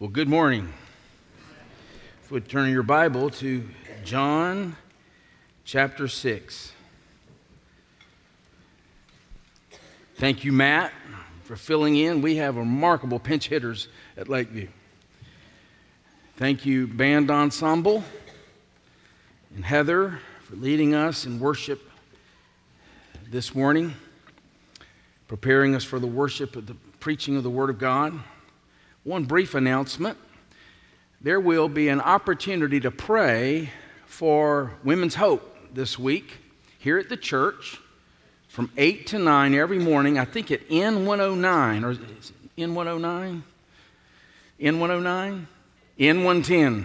Well, good morning. If we turn your Bible to John chapter 6. Thank you, Matt, for filling in. We have remarkable pinch hitters at Lakeview. Thank you, Band Ensemble, and Heather for leading us in worship this morning, preparing us for the worship of the preaching of the Word of God. One brief announcement there will be an opportunity to pray for Women's Hope this week here at the church from 8 to 9 every morning, I think at N109, or N109? N109? N110.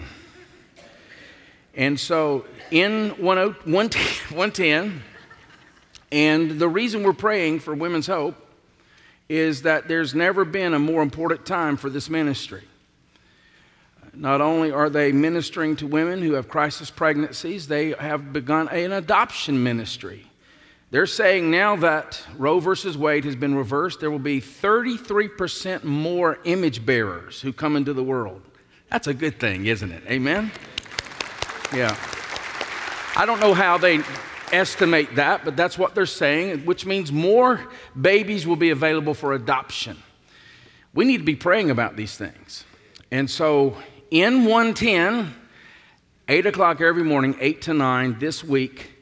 And so N110, and the reason we're praying for Women's Hope is that there's never been a more important time for this ministry. Not only are they ministering to women who have crisis pregnancies, they have begun an adoption ministry. They're saying now that Roe versus Wade has been reversed, there will be 33% more image bearers who come into the world. That's a good thing, isn't it? Amen? Yeah. I don't know how they estimate that, but that's what they're saying, which means more babies will be available for adoption. We need to be praying about these things. And so in 110, 8 o'clock every morning, 8 to 9 this week.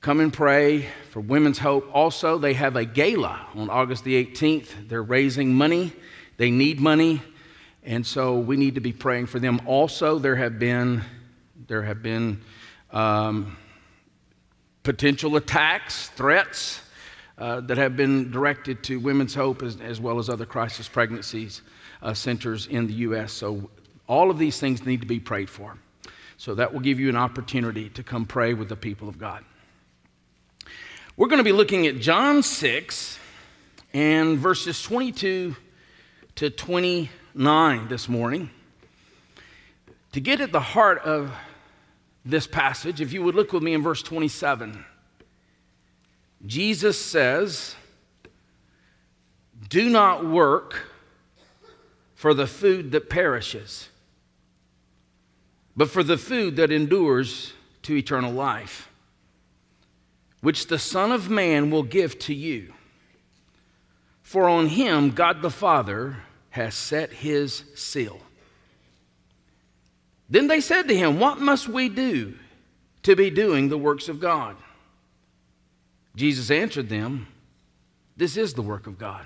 Come and pray for Women's Hope. Also, they have a gala on August the 18th. They're raising money, they need money, and so we need to be praying for them. Also, there have been, there have been um, potential attacks, threats uh, that have been directed to Women's Hope as, as well as other crisis pregnancies uh, centers in the U.S. So all of these things need to be prayed for. So that will give you an opportunity to come pray with the people of God. We're going to be looking at John 6 and verses 22 to 29 this morning. To get at the heart of this passage, if you would look with me in verse 27, Jesus says, Do not work for the food that perishes but for the food that endures to eternal life, which the Son of Man will give to you. For on him God the Father has set his seal. Then they said to him, What must we do to be doing the works of God? Jesus answered them, This is the work of God,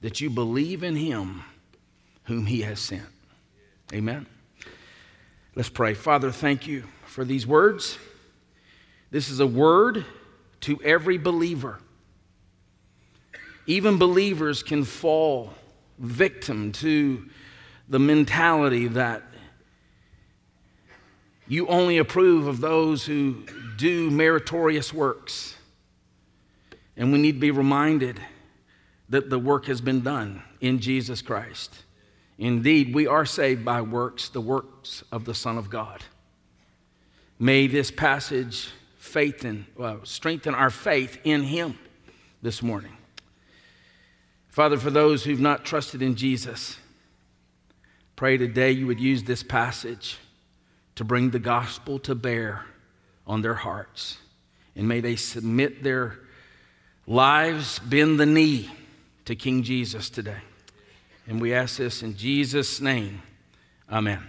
that you believe in him whom he has sent. Amen. Let's pray. Father, thank you for these words. This is a word to every believer. Even believers can fall victim to the mentality that you only approve of those who do meritorious works. And we need to be reminded that the work has been done in Jesus Christ. Indeed, we are saved by works, the works of the Son of God. May this passage faith in, uh, strengthen our faith in Him this morning. Father, for those who've not trusted in Jesus, pray today you would use this passage to bring the gospel to bear on their hearts. And may they submit their lives, bend the knee to King Jesus today. And we ask this in Jesus' name. Amen.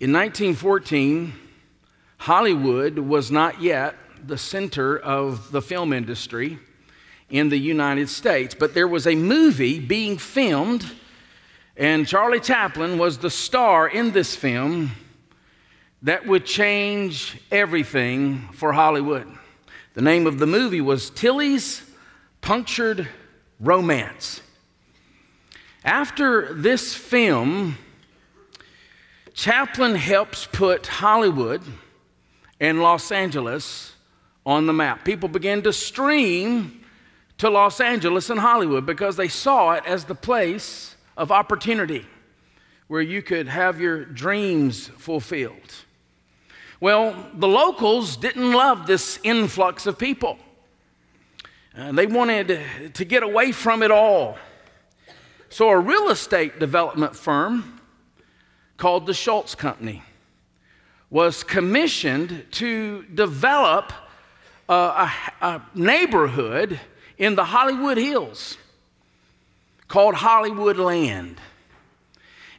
In 1914, Hollywood was not yet the center of the film industry in the United States, but there was a movie being filmed, and Charlie Chaplin was the star in this film that would change everything for Hollywood. The name of the movie was Tillie's Punctured romance. After this film, Chaplin helps put Hollywood and Los Angeles on the map. People began to stream to Los Angeles and Hollywood because they saw it as the place of opportunity where you could have your dreams fulfilled. Well, the locals didn't love this influx of people. Uh, they wanted to get away from it all. So, a real estate development firm called the Schultz Company was commissioned to develop a, a, a neighborhood in the Hollywood Hills called Hollywood Land.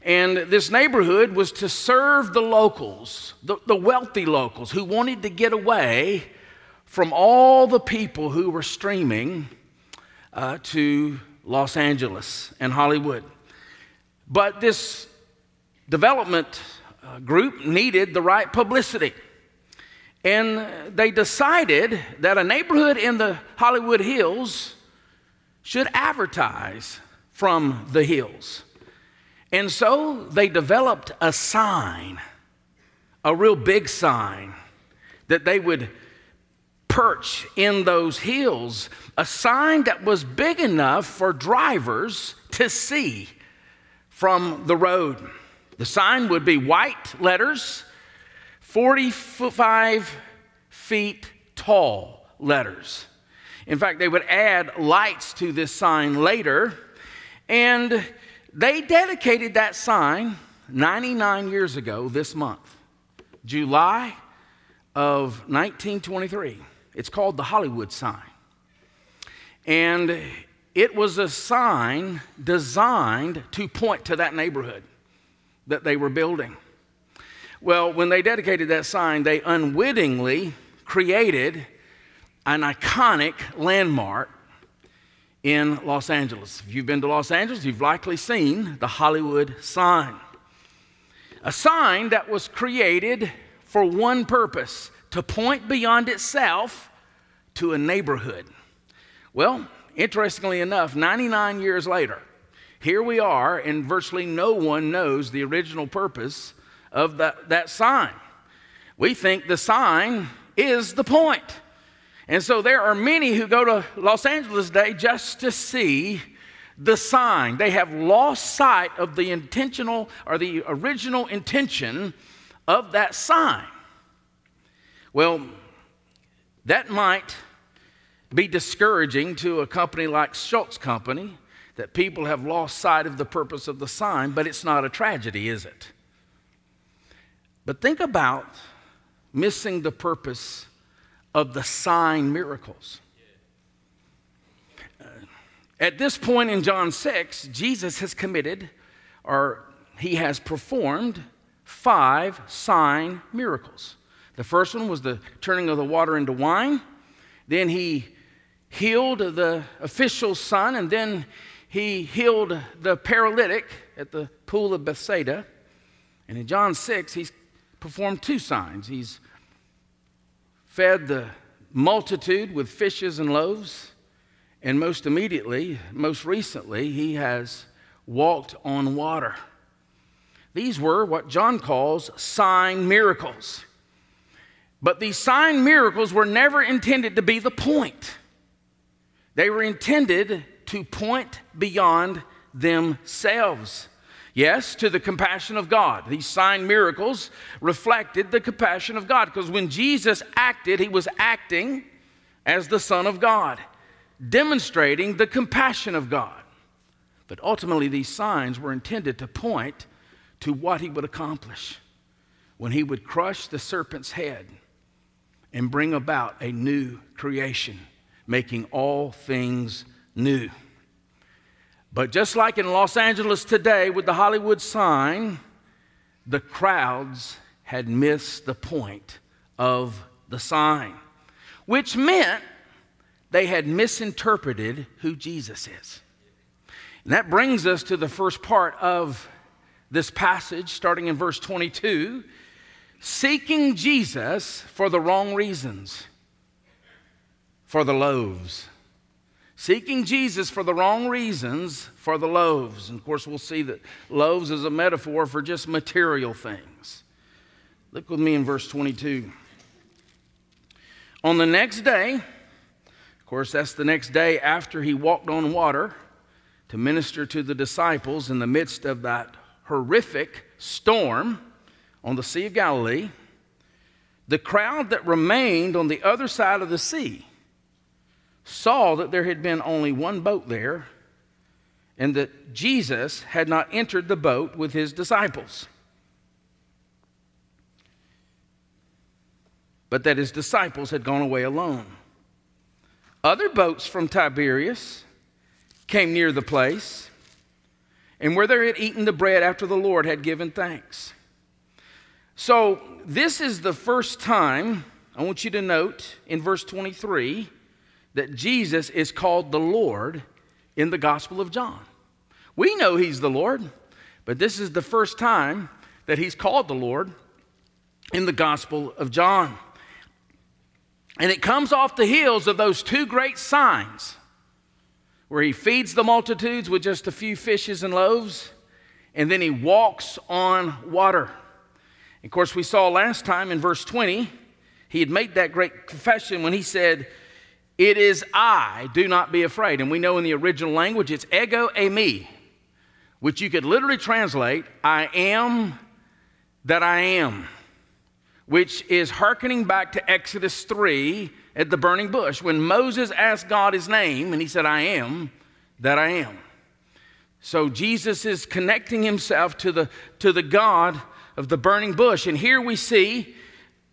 And this neighborhood was to serve the locals, the, the, wealthy locals who wanted to get away from all the people who were streaming uh, to Los Angeles and Hollywood. But this development uh, group needed the right publicity. And they decided that a neighborhood in the Hollywood Hills should advertise from the hills. And so they developed a sign, a real big sign, that they would perch in those hills, a sign that was big enough for drivers to see from the road. The sign would be white letters, 45 feet tall letters. In fact, they would add lights to this sign later and they dedicated that sign 99 years ago this month, July of 1923. It's called the Hollywood sign. And it was a sign designed to point to that neighborhood that they were building. Well, when they dedicated that sign, they unwittingly created an iconic landmark in Los Angeles. If you've been to Los Angeles, you've likely seen the Hollywood sign. A sign that was created for one purpose to point beyond itself to a neighborhood. Well, interestingly enough, 99 years later, here we are, and virtually no one knows the original purpose of that, that sign. We think the sign is the point. And so there are many who go to Los Angeles today just to see the sign. They have lost sight of the intentional or the original intention of that sign. Well, that might be discouraging to a company like Schultz Company that people have lost sight of the purpose of the sign, but it's not a tragedy, is it? But think about missing the purpose of the sign miracles. Uh, at this point in John 6, Jesus has committed or he has performed five sign miracles. The first one was the turning of the water into wine. Then he healed the official's son, and then he healed the paralytic at the pool of Bethsaida. And in John 6, he's performed two signs. He's fed the multitude with fishes and loaves, and most immediately, most recently, he has walked on water. These were what John calls sign miracles. But these sign miracles were never intended to be the point. They were intended to point beyond themselves. Yes, to the compassion of God. These sign miracles reflected the compassion of God because when Jesus acted, he was acting as the Son of God, demonstrating the compassion of God. But ultimately, these signs were intended to point to what he would accomplish when he would crush the serpent's head and bring about a new creation, making all things new. But just like in Los Angeles today with the Hollywood sign, the crowds had missed the point of the sign, which meant they had misinterpreted who Jesus is. And that brings us to the first part of this passage, starting in verse 22 seeking Jesus for the wrong reasons, for the loaves seeking Jesus for the wrong reasons for the loaves. And of course, we'll see that loaves is a metaphor for just material things. Look with me in verse 22. On the next day, of course, that's the next day after he walked on water to minister to the disciples in the midst of that horrific storm on the Sea of Galilee, the crowd that remained on the other side of the sea saw that there had been only one boat there, and that Jesus had not entered the boat with his disciples, but that his disciples had gone away alone. Other boats from Tiberias came near the place, and where they had eaten the bread after the Lord had given thanks. So, this is the first time, I want you to note in verse 23, that Jesus is called the Lord in the Gospel of John. We know he's the Lord, but this is the first time that he's called the Lord in the Gospel of John. And it comes off the heels of those two great signs where he feeds the multitudes with just a few fishes and loaves, and then he walks on water. Of course, we saw last time in verse 20, he had made that great confession when he said, It is I, do not be afraid. And we know in the original language it's ego eimi, which you could literally translate, I am that I am, which is hearkening back to Exodus 3 at the burning bush when Moses asked God his name and he said, I am that I am. So Jesus is connecting himself to the, to the God of the burning bush. And here we see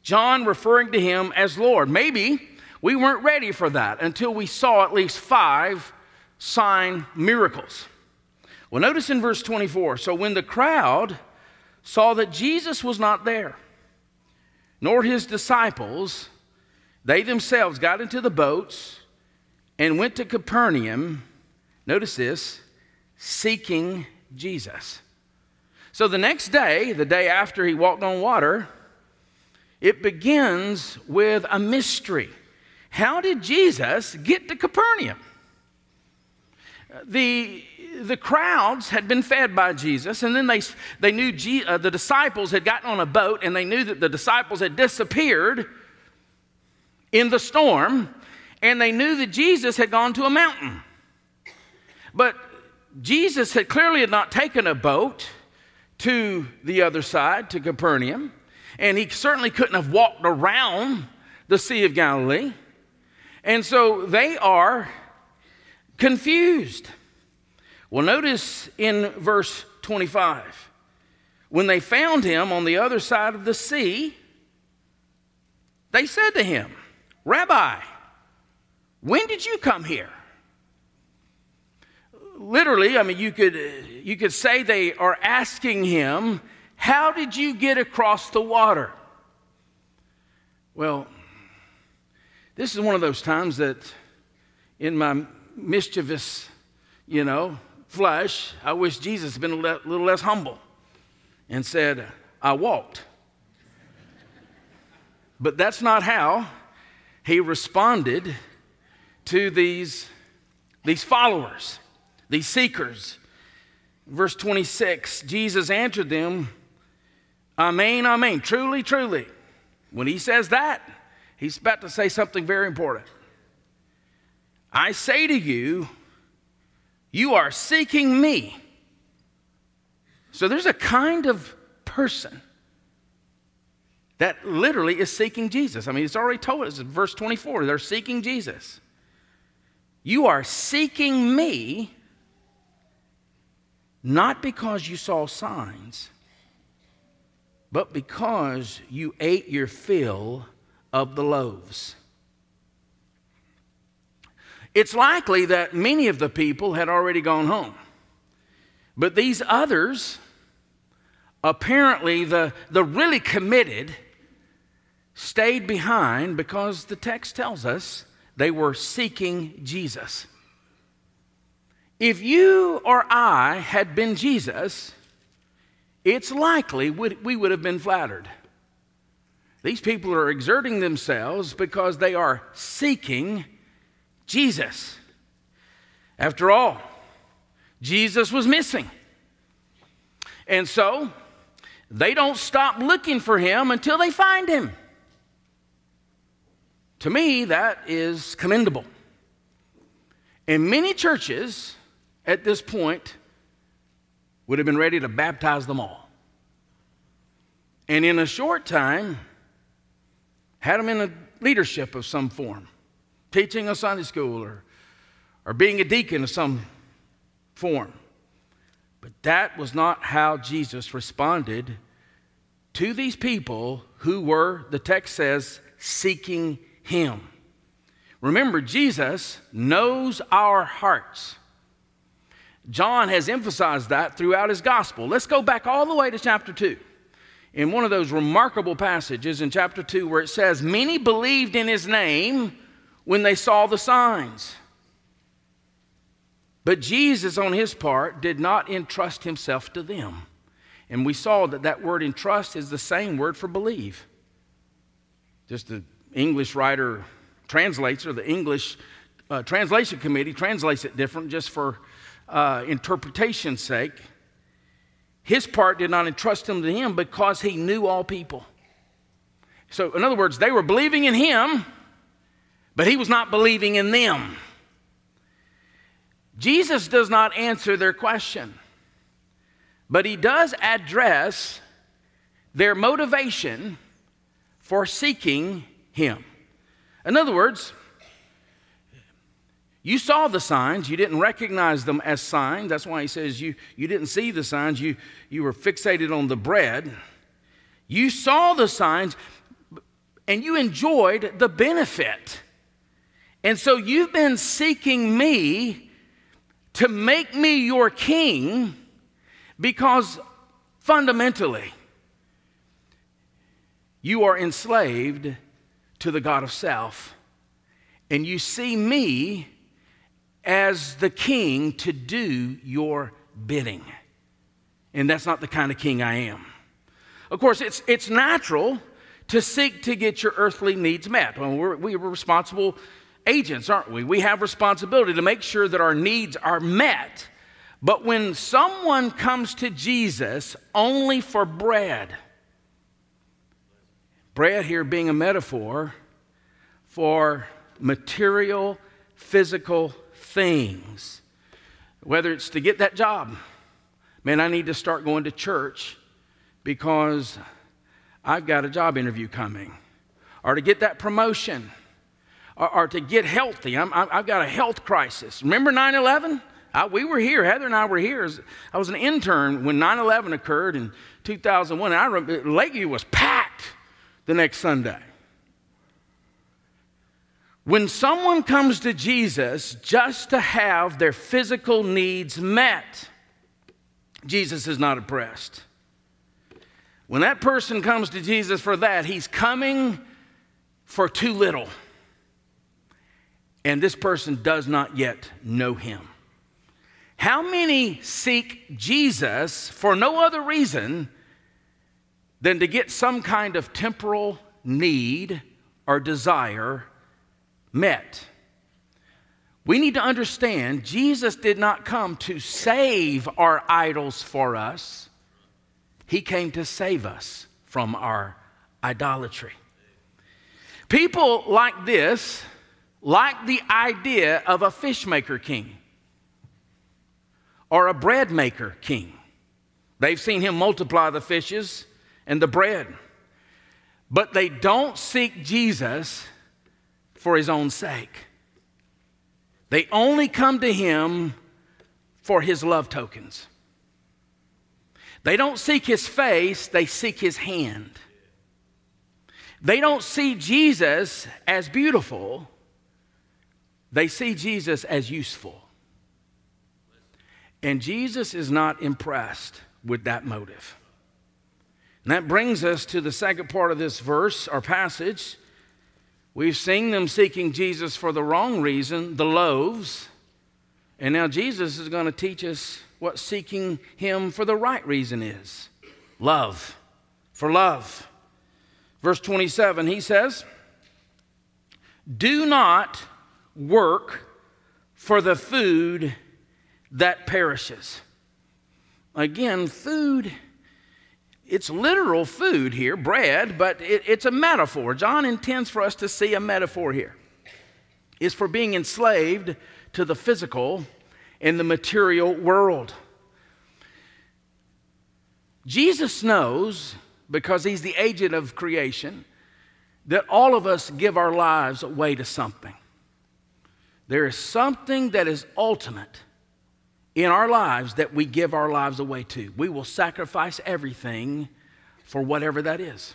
John referring to him as Lord. Maybe we weren't ready for that until we saw at least five sign miracles. Well, notice in verse 24 so when the crowd saw that Jesus was not there, nor his disciples, they themselves got into the boats and went to Capernaum. Notice this seeking Jesus. So the next day, the day after he walked on water, it begins with a mystery. How did Jesus get to Capernaum? The, the crowds had been fed by Jesus, and then they, they knew uh, the disciples had gotten on a boat, and they knew that the disciples had disappeared in the storm, and they knew that Jesus had gone to a mountain. But Jesus had clearly had not taken a boat to the other side, to Capernaum, and he certainly couldn't have walked around the Sea of Galilee. And so they are confused. Well, notice in verse 25 when they found him on the other side of the sea, they said to him, Rabbi, when did you come here? literally, I mean, you could, you could say they are asking him, How did you get across the water? Well, this is one of those times that in my mischievous, you know, flesh, I wish Jesus had been a little less humble and said, I walked. But that's not how he responded to these, these followers these seekers. Verse 26 Jesus answered them, Amen, Amen. Truly, truly. When he says that, he's about to say something very important. I say to you, you are seeking me. So there's a kind of person that literally is seeking Jesus. I mean, it's already told us in verse 24, they're seeking Jesus. You are seeking me not because you saw signs, but because you ate your fill of the loaves. It's likely that many of the people had already gone home. But these others, apparently the, the really committed, stayed behind because the text tells us they were seeking Jesus. If you or I had been Jesus, it's likely we would have been flattered. These people are exerting themselves because they are seeking Jesus. After all, Jesus was missing. And so they don't stop looking for him until they find him. To me, that is commendable. And many churches, at this point would have been ready to baptize them all. And in a short time, had them in a leadership of some form, teaching a Sunday school or, or being a deacon of some form. But that was not how Jesus responded to these people who were, the text says, seeking Him. Remember, Jesus knows our hearts. John has emphasized that throughout his gospel. Let's go back all the way to chapter 2. In one of those remarkable passages in chapter 2 where it says, Many believed in his name when they saw the signs. But Jesus, on his part, did not entrust himself to them. And we saw that that word entrust is the same word for believe. Just the English writer translates, or the English uh, translation committee translates it different just for uh, interpretation's sake. His part did not entrust them to him because he knew all people. So, in other words, they were believing in him, but he was not believing in them. Jesus does not answer their question, but he does address their motivation for seeking him. In other words, you saw the signs, you didn't recognize them as signs. That's why he says you, you didn't see the signs, you, you were fixated on the bread. You saw the signs and you enjoyed the benefit. And so you've been seeking me to make me your king because fundamentally you are enslaved to the God of self and you see me as the king to do your bidding. And that's not the kind of king I am. Of course, it's, it's natural to seek to get your earthly needs met. Well, we're, we're responsible agents, aren't we? We have responsibility to make sure that our needs are met. But when someone comes to Jesus only for bread, bread here being a metaphor for material, physical things, whether it's to get that job, man, I need to start going to church because I've got a job interview coming, or to get that promotion or, or to get healthy. I have got a health crisis. Remember 9 11? we were here. Heather and I were here. I was an intern when 9 11 occurred in 2001. And I remember Lakeview was packed the next Sunday. When someone comes to Jesus just to have their physical needs met, Jesus is not oppressed. When that person comes to Jesus for that, he's coming for too little and this person does not yet know him. How many seek Jesus for no other reason than to get some kind of temporal need or desire met? We need to understand Jesus did not come to save our idols for us, He came to save us from our idolatry. People like this like the idea of a fishmaker king or a bread maker king. They've seen him multiply the fishes and the bread, but they don't seek Jesus for his own sake. They only come to him for his love tokens. They don't seek his face, they seek his hand. They don't see Jesus as beautiful, they see Jesus as useful. And Jesus is not impressed with that motive. And that brings us to the second part of this verse, our passage. We've seen them seeking Jesus for the wrong reason, the loaves. And now Jesus is going to teach us what seeking Him for the right reason is love, for love. Verse 27, he says, Do not work for the food that perishes. Again, food, it's literal food here, bread, but it, it's a metaphor. John intends for us to see a metaphor here. It's for being enslaved to the physical and the material world. Jesus knows, because he's the agent of creation, that all of us give our lives away to something. There is something that is ultimate in our lives that we give our lives away to. We will sacrifice everything for whatever that is.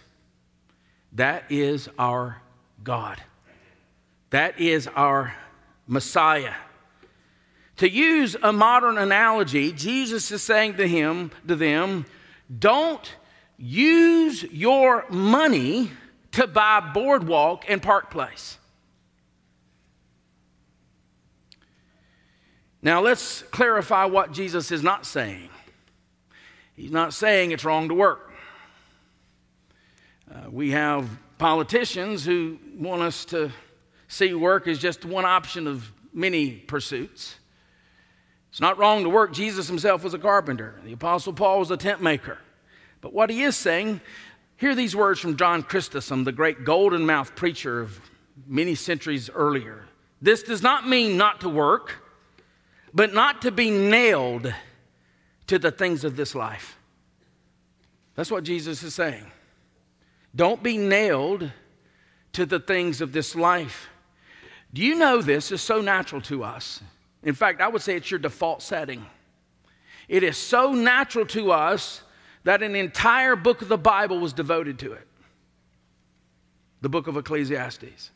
That is our God. That is our Messiah. To use a modern analogy, Jesus is saying to him, to them, don't use your money to buy boardwalk and park place. Now let's clarify what Jesus is not saying. He's not saying it's wrong to work. Uh, we have politicians who want us to see work as just one option of many pursuits. It's not wrong to work. Jesus himself was a carpenter, the Apostle Paul was a tent maker. But what he is saying, hear these words from John Chrysostom, the great golden mouthed preacher of many centuries earlier. This does not mean not to work but not to be nailed to the things of this life. That's what Jesus is saying. Don't be nailed to the things of this life. Do you know this is so natural to us? In fact, I would say it's your default setting. It is so natural to us that an entire book of the Bible was devoted to it the book of Ecclesiastes.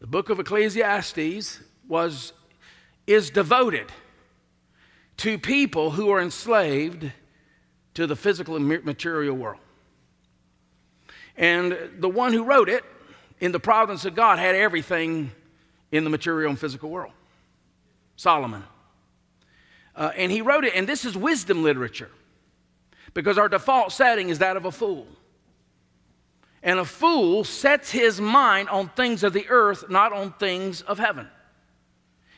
The book of Ecclesiastes was is devoted to people who are enslaved to the physical and material world. And the one who wrote it in the providence of God had everything in the material and physical world Solomon. Uh, and he wrote it, and this is wisdom literature because our default setting is that of a fool. And a fool sets his mind on things of the earth, not on things of heaven.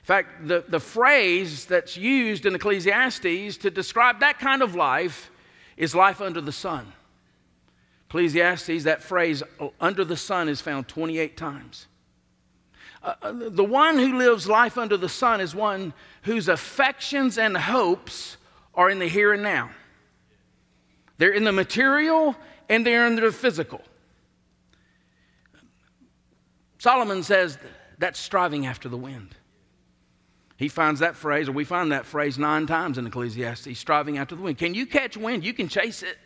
In fact, the, the phrase that's used in Ecclesiastes to describe that kind of life is life under the sun. Ecclesiastes, that phrase, under the sun, is found 28 times. Uh, uh, the one who lives life under the sun is one whose affections and hopes are in the here and now. They're in the material and they're in the physical. Solomon says that's striving after the wind. He finds that phrase, or we find that phrase nine times in Ecclesiastes, striving after the wind. Can you catch wind? You can chase it,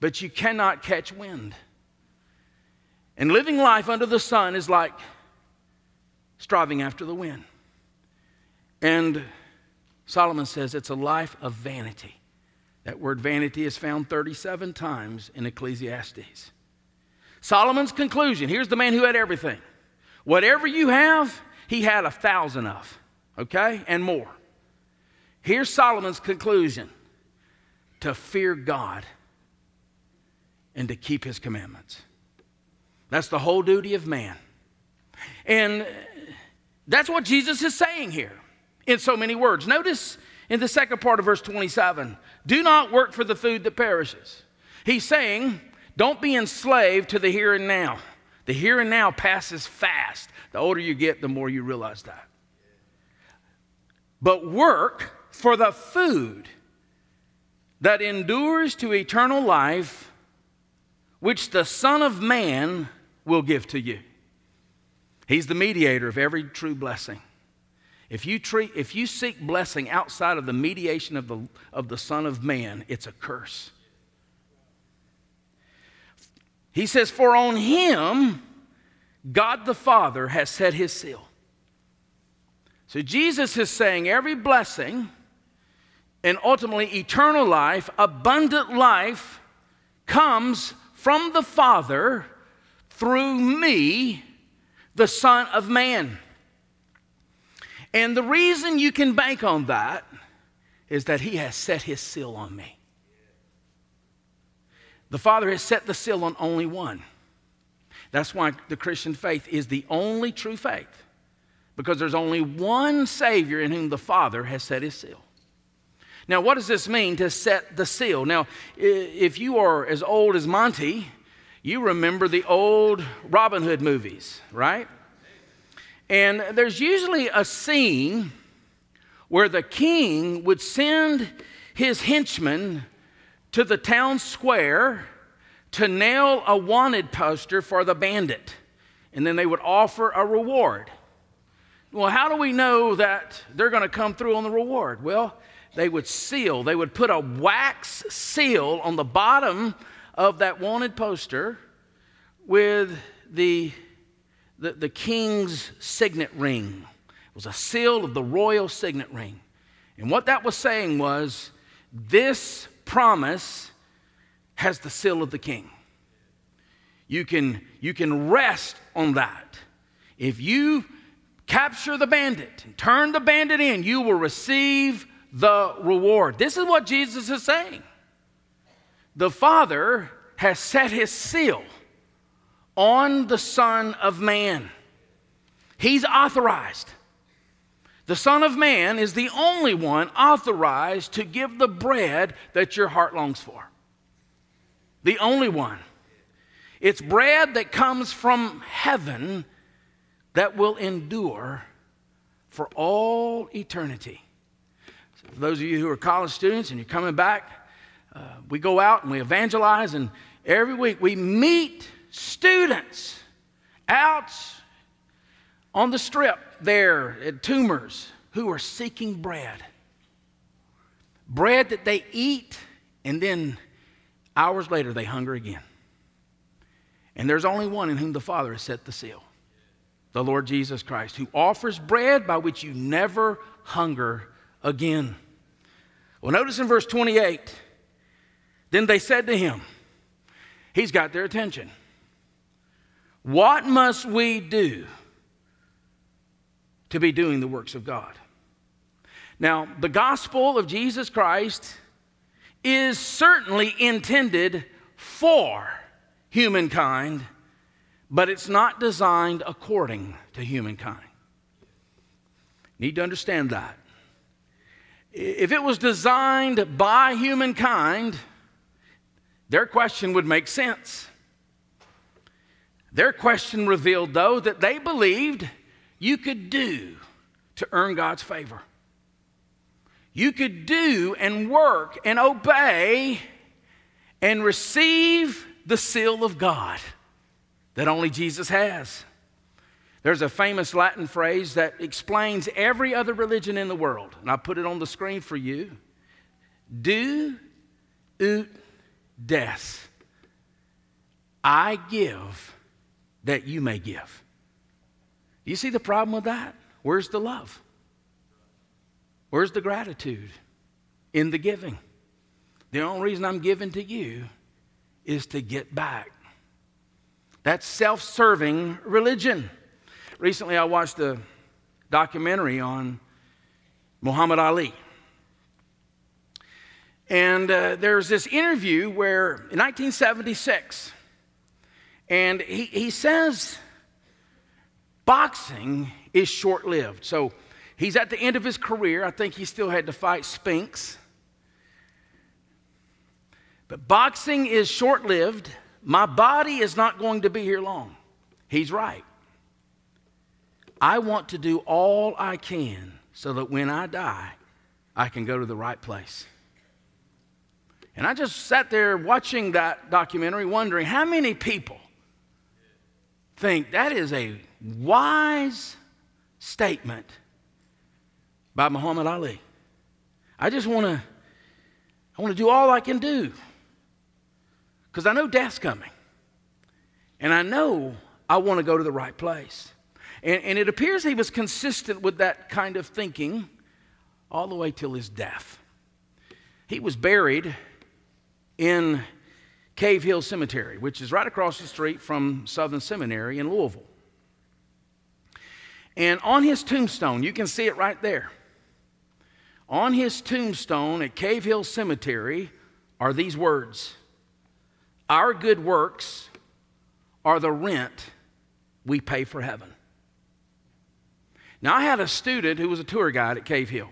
but you cannot catch wind. And living life under the sun is like striving after the wind. And Solomon says it's a life of vanity. That word vanity is found 37 times in Ecclesiastes. Solomon's conclusion here's the man who had everything. Whatever you have, he had a thousand of okay, and more. Here's Solomon's conclusion to fear God and to keep his commandments. That's the whole duty of man. And that's what Jesus is saying here in so many words. Notice in the second part of verse 27 do not work for the food that perishes. He's saying, don't be enslaved to the here and now. The here and now passes fast. The older you get, the more you realize that but work for the food that endures to eternal life, which the Son of Man will give to you. He's the mediator of every true blessing. If you, treat, if you seek blessing outside of the mediation of the, of the Son of Man, it's a curse. He says, For on him God the Father has set his seal. So Jesus is saying every blessing and ultimately eternal life, abundant life, comes from the Father through me, the Son of Man. And the reason you can bank on that is that He has set His seal on me. The Father has set the seal on only one. That's why the Christian faith is the only true faith because there's only one Savior in whom the Father has set his seal. Now, what does this mean to set the seal? Now, if you are as old as Monty, you remember the old Robin Hood movies, right? And there's usually a scene where the king would send his henchmen to the town square to nail a wanted poster for the bandit. And then they would offer a reward. Well, how do we know that they're going to come through on the reward? Well, they would seal, they would put a wax seal on the bottom of that wanted poster with the, the, the king's signet ring. It was a seal of the royal signet ring. And what that was saying was this promise has the seal of the king. You can, you can rest on that. If you capture the bandit and turn the bandit in, you will receive the reward. This is what Jesus is saying. The Father has set his seal on the Son of Man. He's authorized. The Son of Man is the only one authorized to give the bread that your heart longs for. The only one. It's bread that comes from heaven that will endure for all eternity. So for those of you who are college students and you're coming back, uh, we go out and we evangelize, and every week we meet students out on the strip there at Tumors who are seeking bread. Bread that they eat, and then hours later they hunger again. And there's only one in whom the Father has set the seal the Lord Jesus Christ, who offers bread by which you never hunger again. Well, notice in verse 28 then they said to him, He's got their attention. What must we do to be doing the works of God? Now, the gospel of Jesus Christ is certainly intended for humankind, but it's not designed according to humankind. Need to understand that. If it was designed by humankind, their question would make sense. Their question revealed, though, that they believed you could do to earn God's favor. You could do and work and obey and receive the seal of God that only Jesus has. There's a famous Latin phrase that explains every other religion in the world, and I put it on the screen for you. Do ut des. I give that you may give. You see the problem with that? Where's the love? Where's the gratitude? In the giving. The only reason I'm giving to you is to get back. That's self serving religion. Recently, I watched a documentary on Muhammad Ali. And uh, there's this interview where in 1976, and he, he says boxing is short lived. So he's at the end of his career. I think he still had to fight Spinks. But boxing is short lived. My body is not going to be here long. He's right. I want to do all I can so that when I die, I can go to the right place. And I just sat there watching that documentary, wondering how many people think that is a wise statement by Muhammad Ali. I just want to I want to do all I can do. Cuz I know death's coming. And I know I want to go to the right place. And, and it appears he was consistent with that kind of thinking all the way till his death. He was buried in Cave Hill Cemetery, which is right across the street from Southern Seminary in Louisville. And on his tombstone, you can see it right there. On his tombstone at Cave Hill Cemetery are these words Our good works are the rent we pay for heaven. Now, I had a student who was a tour guide at Cave Hill.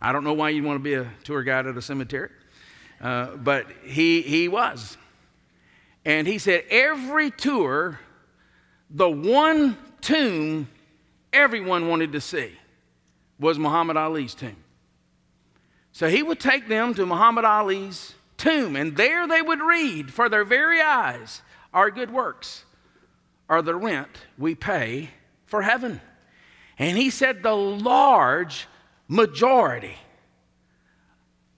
I don't know why you'd want to be a tour guide at a cemetery. Uh, but he, he was. And he said, every tour, the one tomb everyone wanted to see was Muhammad Ali's tomb. So he would take them to Muhammad Ali's tomb, and there they would read for their very eyes our good works are the rent we pay for heaven. And he said the large majority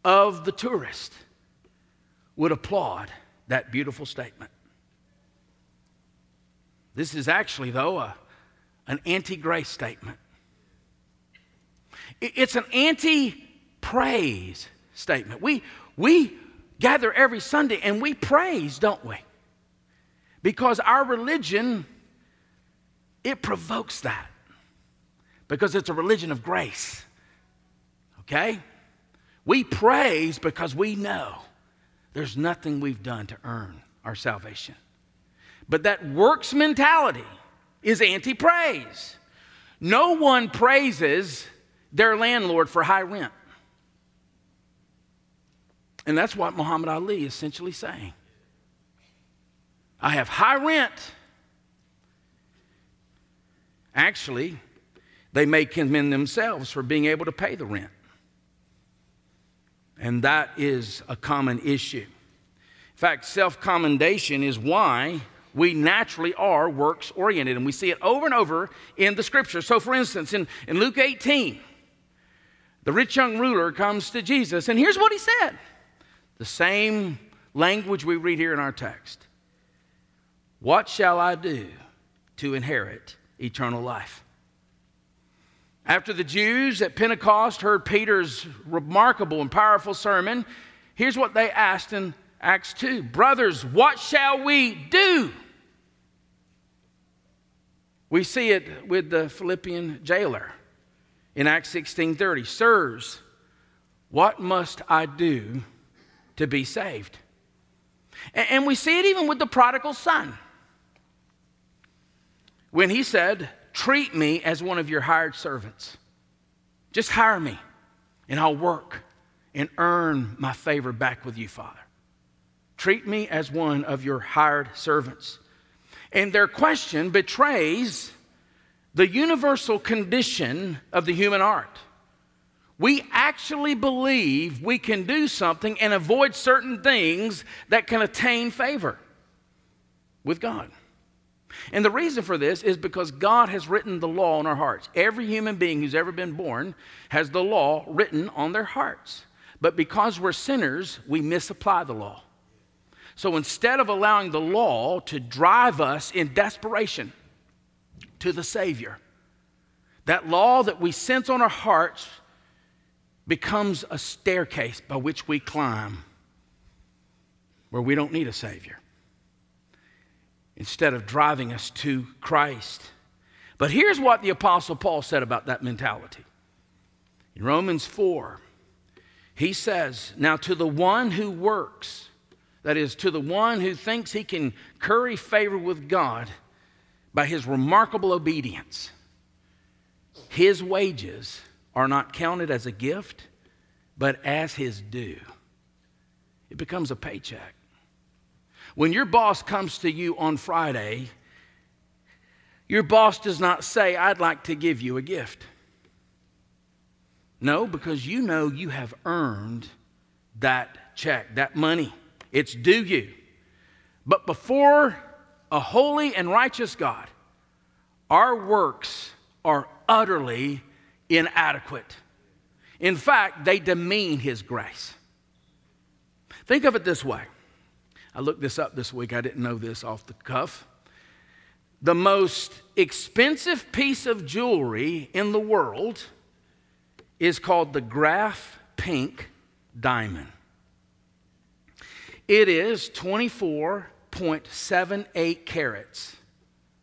of the tourists would applaud that beautiful statement. This is actually, though, a, an anti grace statement. It's an anti praise statement. We, we gather every Sunday and we praise, don't we? Because our religion, it provokes that. Because it's a religion of grace. Okay? We praise because we know there's nothing we've done to earn our salvation. But that works mentality is anti praise. No one praises their landlord for high rent. And that's what Muhammad Ali is essentially saying. I have high rent. Actually, they may commend themselves for being able to pay the rent. And that is a common issue. In fact, self commendation is why we naturally are works oriented. And we see it over and over in the scripture. So, for instance, in, in Luke 18, the rich young ruler comes to Jesus, and here's what he said the same language we read here in our text What shall I do to inherit eternal life? After the Jews at Pentecost heard Peter's remarkable and powerful sermon, here's what they asked in Acts 2 Brothers, what shall we do? We see it with the Philippian jailer in Acts 16:30. Sirs, what must I do to be saved? And we see it even with the prodigal son. When he said, Treat me as one of your hired servants. Just hire me, and I'll work and earn my favor back with you, Father. Treat me as one of your hired servants. And their question betrays the universal condition of the human heart. We actually believe we can do something and avoid certain things that can attain favor with God. And the reason for this is because God has written the law on our hearts. Every human being who's ever been born has the law written on their hearts. But because we're sinners, we misapply the law. So instead of allowing the law to drive us in desperation to the Savior, that law that we sense on our hearts becomes a staircase by which we climb where we don't need a Savior instead of driving us to Christ. But here's what the Apostle Paul said about that mentality. In Romans 4, he says, Now to the one who works, that is, to the one who thinks he can curry favor with God by his remarkable obedience, his wages are not counted as a gift, but as his due. It becomes a paycheck. When your boss comes to you on Friday, your boss does not say, I'd like to give you a gift. No, because you know you have earned that check, that money. It's due you. But before a holy and righteous God, our works are utterly inadequate. In fact, they demean His grace. Think of it this way I looked this up this week. I didn't know this off the cuff. The most expensive piece of jewelry in the world is called the Graff Pink Diamond. It is 24.78 carats.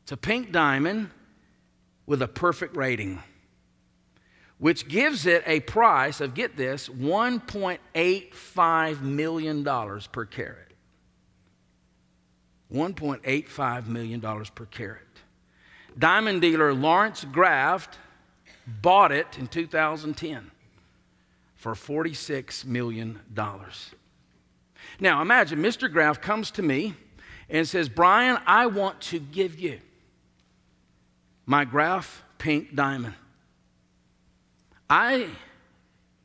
It's a pink diamond with a perfect rating, which gives it a price of, get this, $1.85 million per carat. $1.85 million per carat. Diamond dealer Laurence Graff bought it in 2010 for $46 million. Now imagine Mr. Graff comes to me and says, Brian, I want to give you my Graff pink diamond. I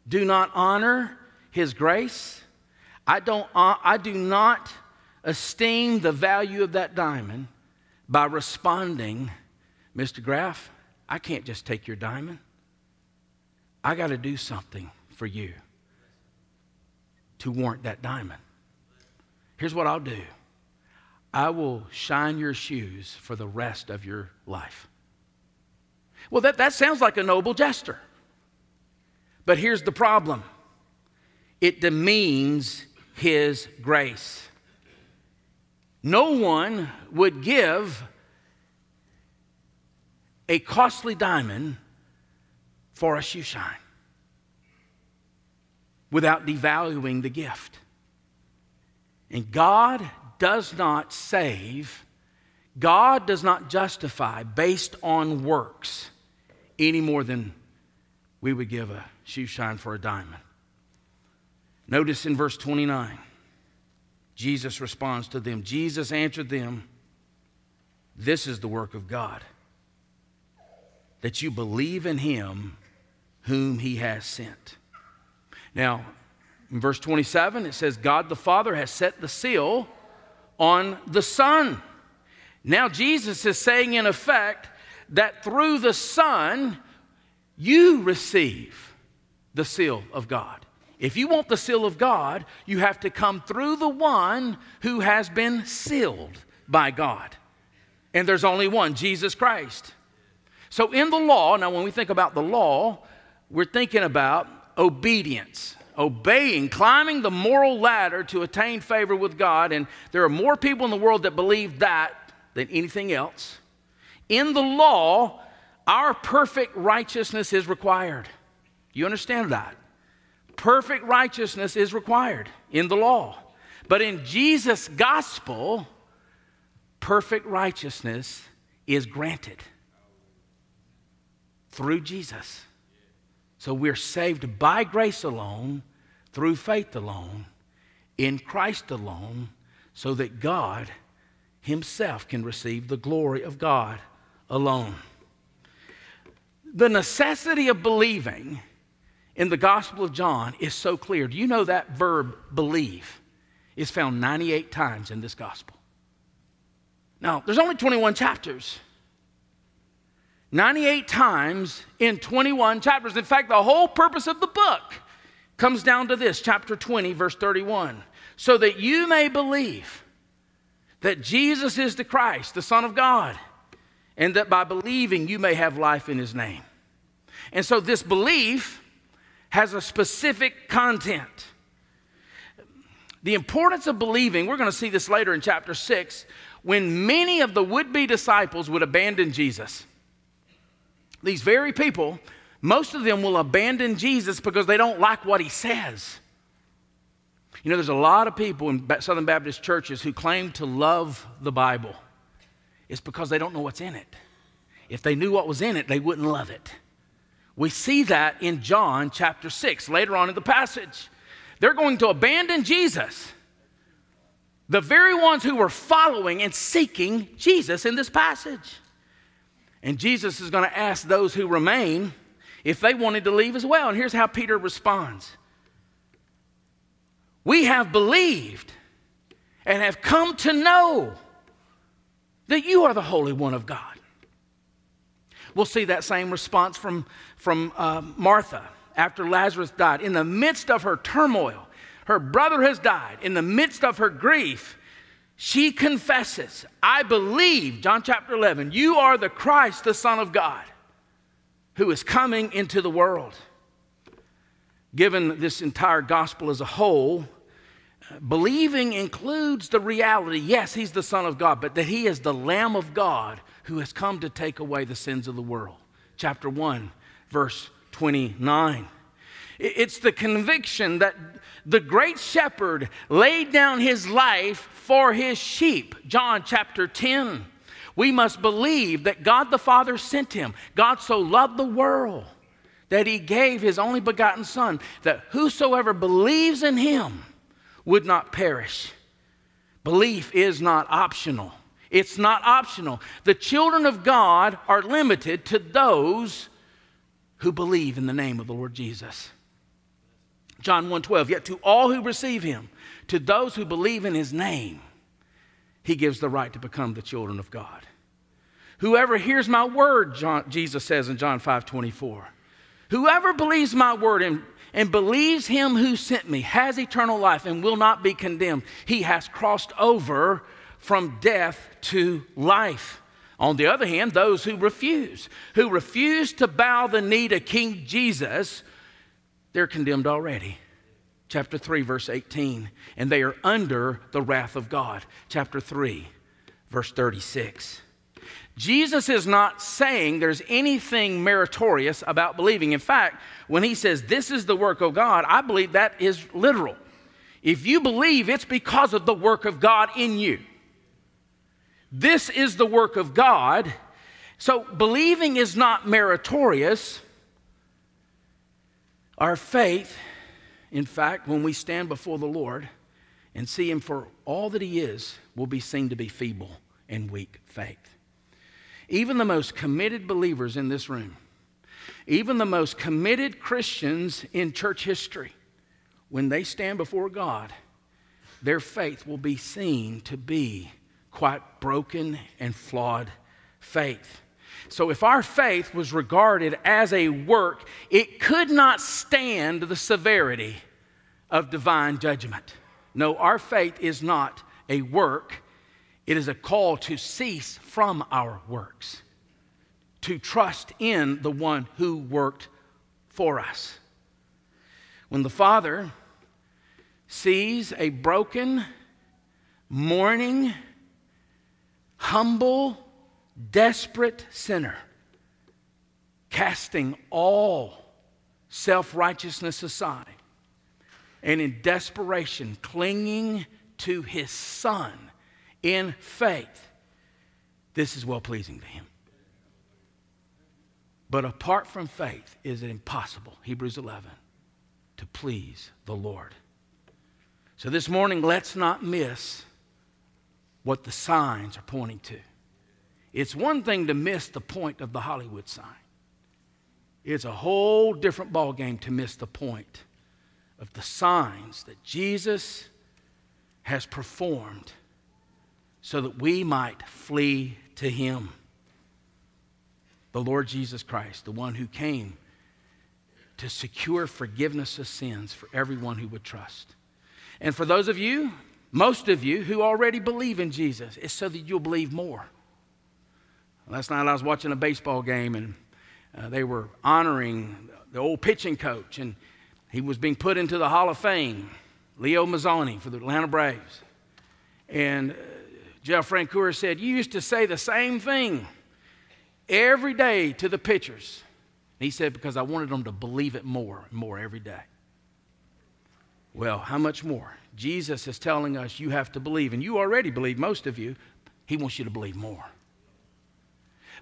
do not honor his grace. I, don't, uh, I do not esteem the value of that diamond by responding, Mr. Graff, I can't just take your diamond. I got to do something for you to warrant that diamond. Here's what I'll do I will shine your shoes for the rest of your life. Well, that, that sounds like a noble gesture. But here's the problem it demeans his grace. No one would give a costly diamond for a shoe shine without devaluing the gift. And God does not save, God does not justify based on works any more than we would give a shoe shine for a diamond. Notice in verse 29, Jesus responds to them. Jesus answered them, This is the work of God, that you believe in him whom he has sent. Now, in verse 27, it says, God the Father has set the seal on the Son. Now, Jesus is saying, in effect, that through the Son, you receive the seal of God. If you want the seal of God, you have to come through the one who has been sealed by God. And there's only one, Jesus Christ. So, in the law, now when we think about the law, we're thinking about obedience, obeying, climbing the moral ladder to attain favor with God. And there are more people in the world that believe that than anything else. In the law, our perfect righteousness is required. You understand that? perfect righteousness is required in the law. But in Jesus' gospel, perfect righteousness is granted through Jesus. So we're saved by grace alone, through faith alone, in Christ alone, so that God Himself can receive the glory of God alone. The necessity of believing in the Gospel of John is so clear. Do you know that verb believe is found 98 times in this Gospel? Now, there's only 21 chapters. 98 times in 21 chapters. In fact, the whole purpose of the book comes down to this chapter 20, verse 31. So that you may believe that Jesus is the Christ, the Son of God, and that by believing you may have life in his name. And so, this belief has a specific content. The importance of believing, we're going to see this later in chapter 6, when many of the would be disciples would abandon Jesus. These very people, most of them will abandon Jesus because they don't like what he says. You know, there's a lot of people in Southern Baptist churches who claim to love the Bible. It's because they don't know what's in it. If they knew what was in it, they wouldn't love it. We see that in John chapter 6, later on in the passage. They're going to abandon Jesus. The very ones who were following and seeking Jesus in this passage. And Jesus is going to ask those who remain if they wanted to leave as well. And here's how Peter responds We have believed and have come to know that you are the Holy One of God. We'll see that same response from, from uh, Martha after Lazarus died. In the midst of her turmoil, her brother has died. In the midst of her grief, she confesses, I believe, John chapter 11, you are the Christ, the Son of God, who is coming into the world. Given this entire gospel as a whole, believing includes the reality yes, he's the Son of God, but that he is the Lamb of God who has come to take away the sins of the world. Chapter 1, verse 29. It's the conviction that the great shepherd laid down his life for his sheep. John chapter 10. We must believe that God the Father sent him. God so loved the world that he gave his only begotten Son, that whosoever believes in him would not perish. Belief is not optional. It's not optional. The children of God are limited to those who believe in the name of the Lord Jesus. John 1:12 Yet to all who receive him to those who believe in his name he gives the right to become the children of God. Whoever hears my word, John, Jesus says in John 5 24, whoever believes my word and, and believes him who sent me has eternal life and will not be condemned. He has crossed over from death to life. On the other hand, those who refuse, who refuse to bow the knee to King Jesus, they're condemned already. Chapter 3, verse 18. And they are under the wrath of God. Chapter 3, verse 36. Jesus is not saying there's anything meritorious about believing. In fact, when he says this is the work of God, I believe that is literal. If you believe, it's because of the work of God in you. This is the work of God. So believing is not meritorious. Our faith, in fact, when we stand before the Lord and see Him for all that He is, will be seen to be feeble and weak faith. Even the most committed believers in this room, even the most committed Christians in church history, when they stand before God, their faith will be seen to be quite broken and flawed faith. So, if our faith was regarded as a work, it could not stand the severity of divine judgment. No, our faith is not a work, it is a call to cease from our works, to trust in the one who worked for us. When the Father sees a broken, mourning, humble, desperate sinner, casting all self righteousness aside, and in desperation, clinging to his Son in faith, this is well pleasing to him. But apart from faith, is it impossible, Hebrews 11, to please the Lord. So this morning, let's not miss what the signs are pointing to. It's one thing to miss the point of the Hollywood sign. It's a whole different ballgame to miss the point of the signs that Jesus has performed so that we might flee to him. The Lord Jesus Christ, the one who came to secure forgiveness of sins for everyone who would trust. And for those of you, most of you who already believe in Jesus, it's so that you'll believe more. Last night I was watching a baseball game and uh, they were honoring the old pitching coach, and he was being put into the Hall of Fame, Leo Mazzone for the Atlanta Braves. And Jeff Francoeur said, You used to say the same thing every day to the pitchers. And he said, Because I wanted them to believe it more and more every day. Well, how much more? Jesus is telling us you have to believe, and you already believe, most of you. He wants you to believe more.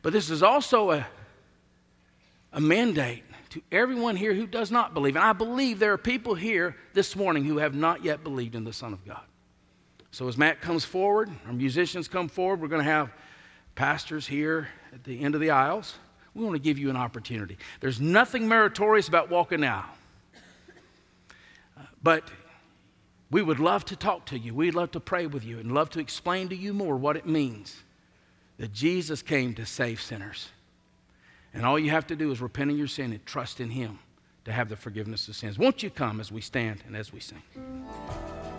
But this is also a, a mandate to everyone here who does not believe. And I believe there are people here this morning who have not yet believed in the Son of God. So as Matt comes forward, our musicians come forward, we're going to have pastors here at the end of the aisles. We want to give you an opportunity. There's nothing meritorious about walking out. Uh, but we would love to talk to you. We'd love to pray with you and love to explain to you more what it means that Jesus came to save sinners. And all you have to do is repent of your sin and trust in Him to have the forgiveness of sins. Won't you come as we stand and as we sing?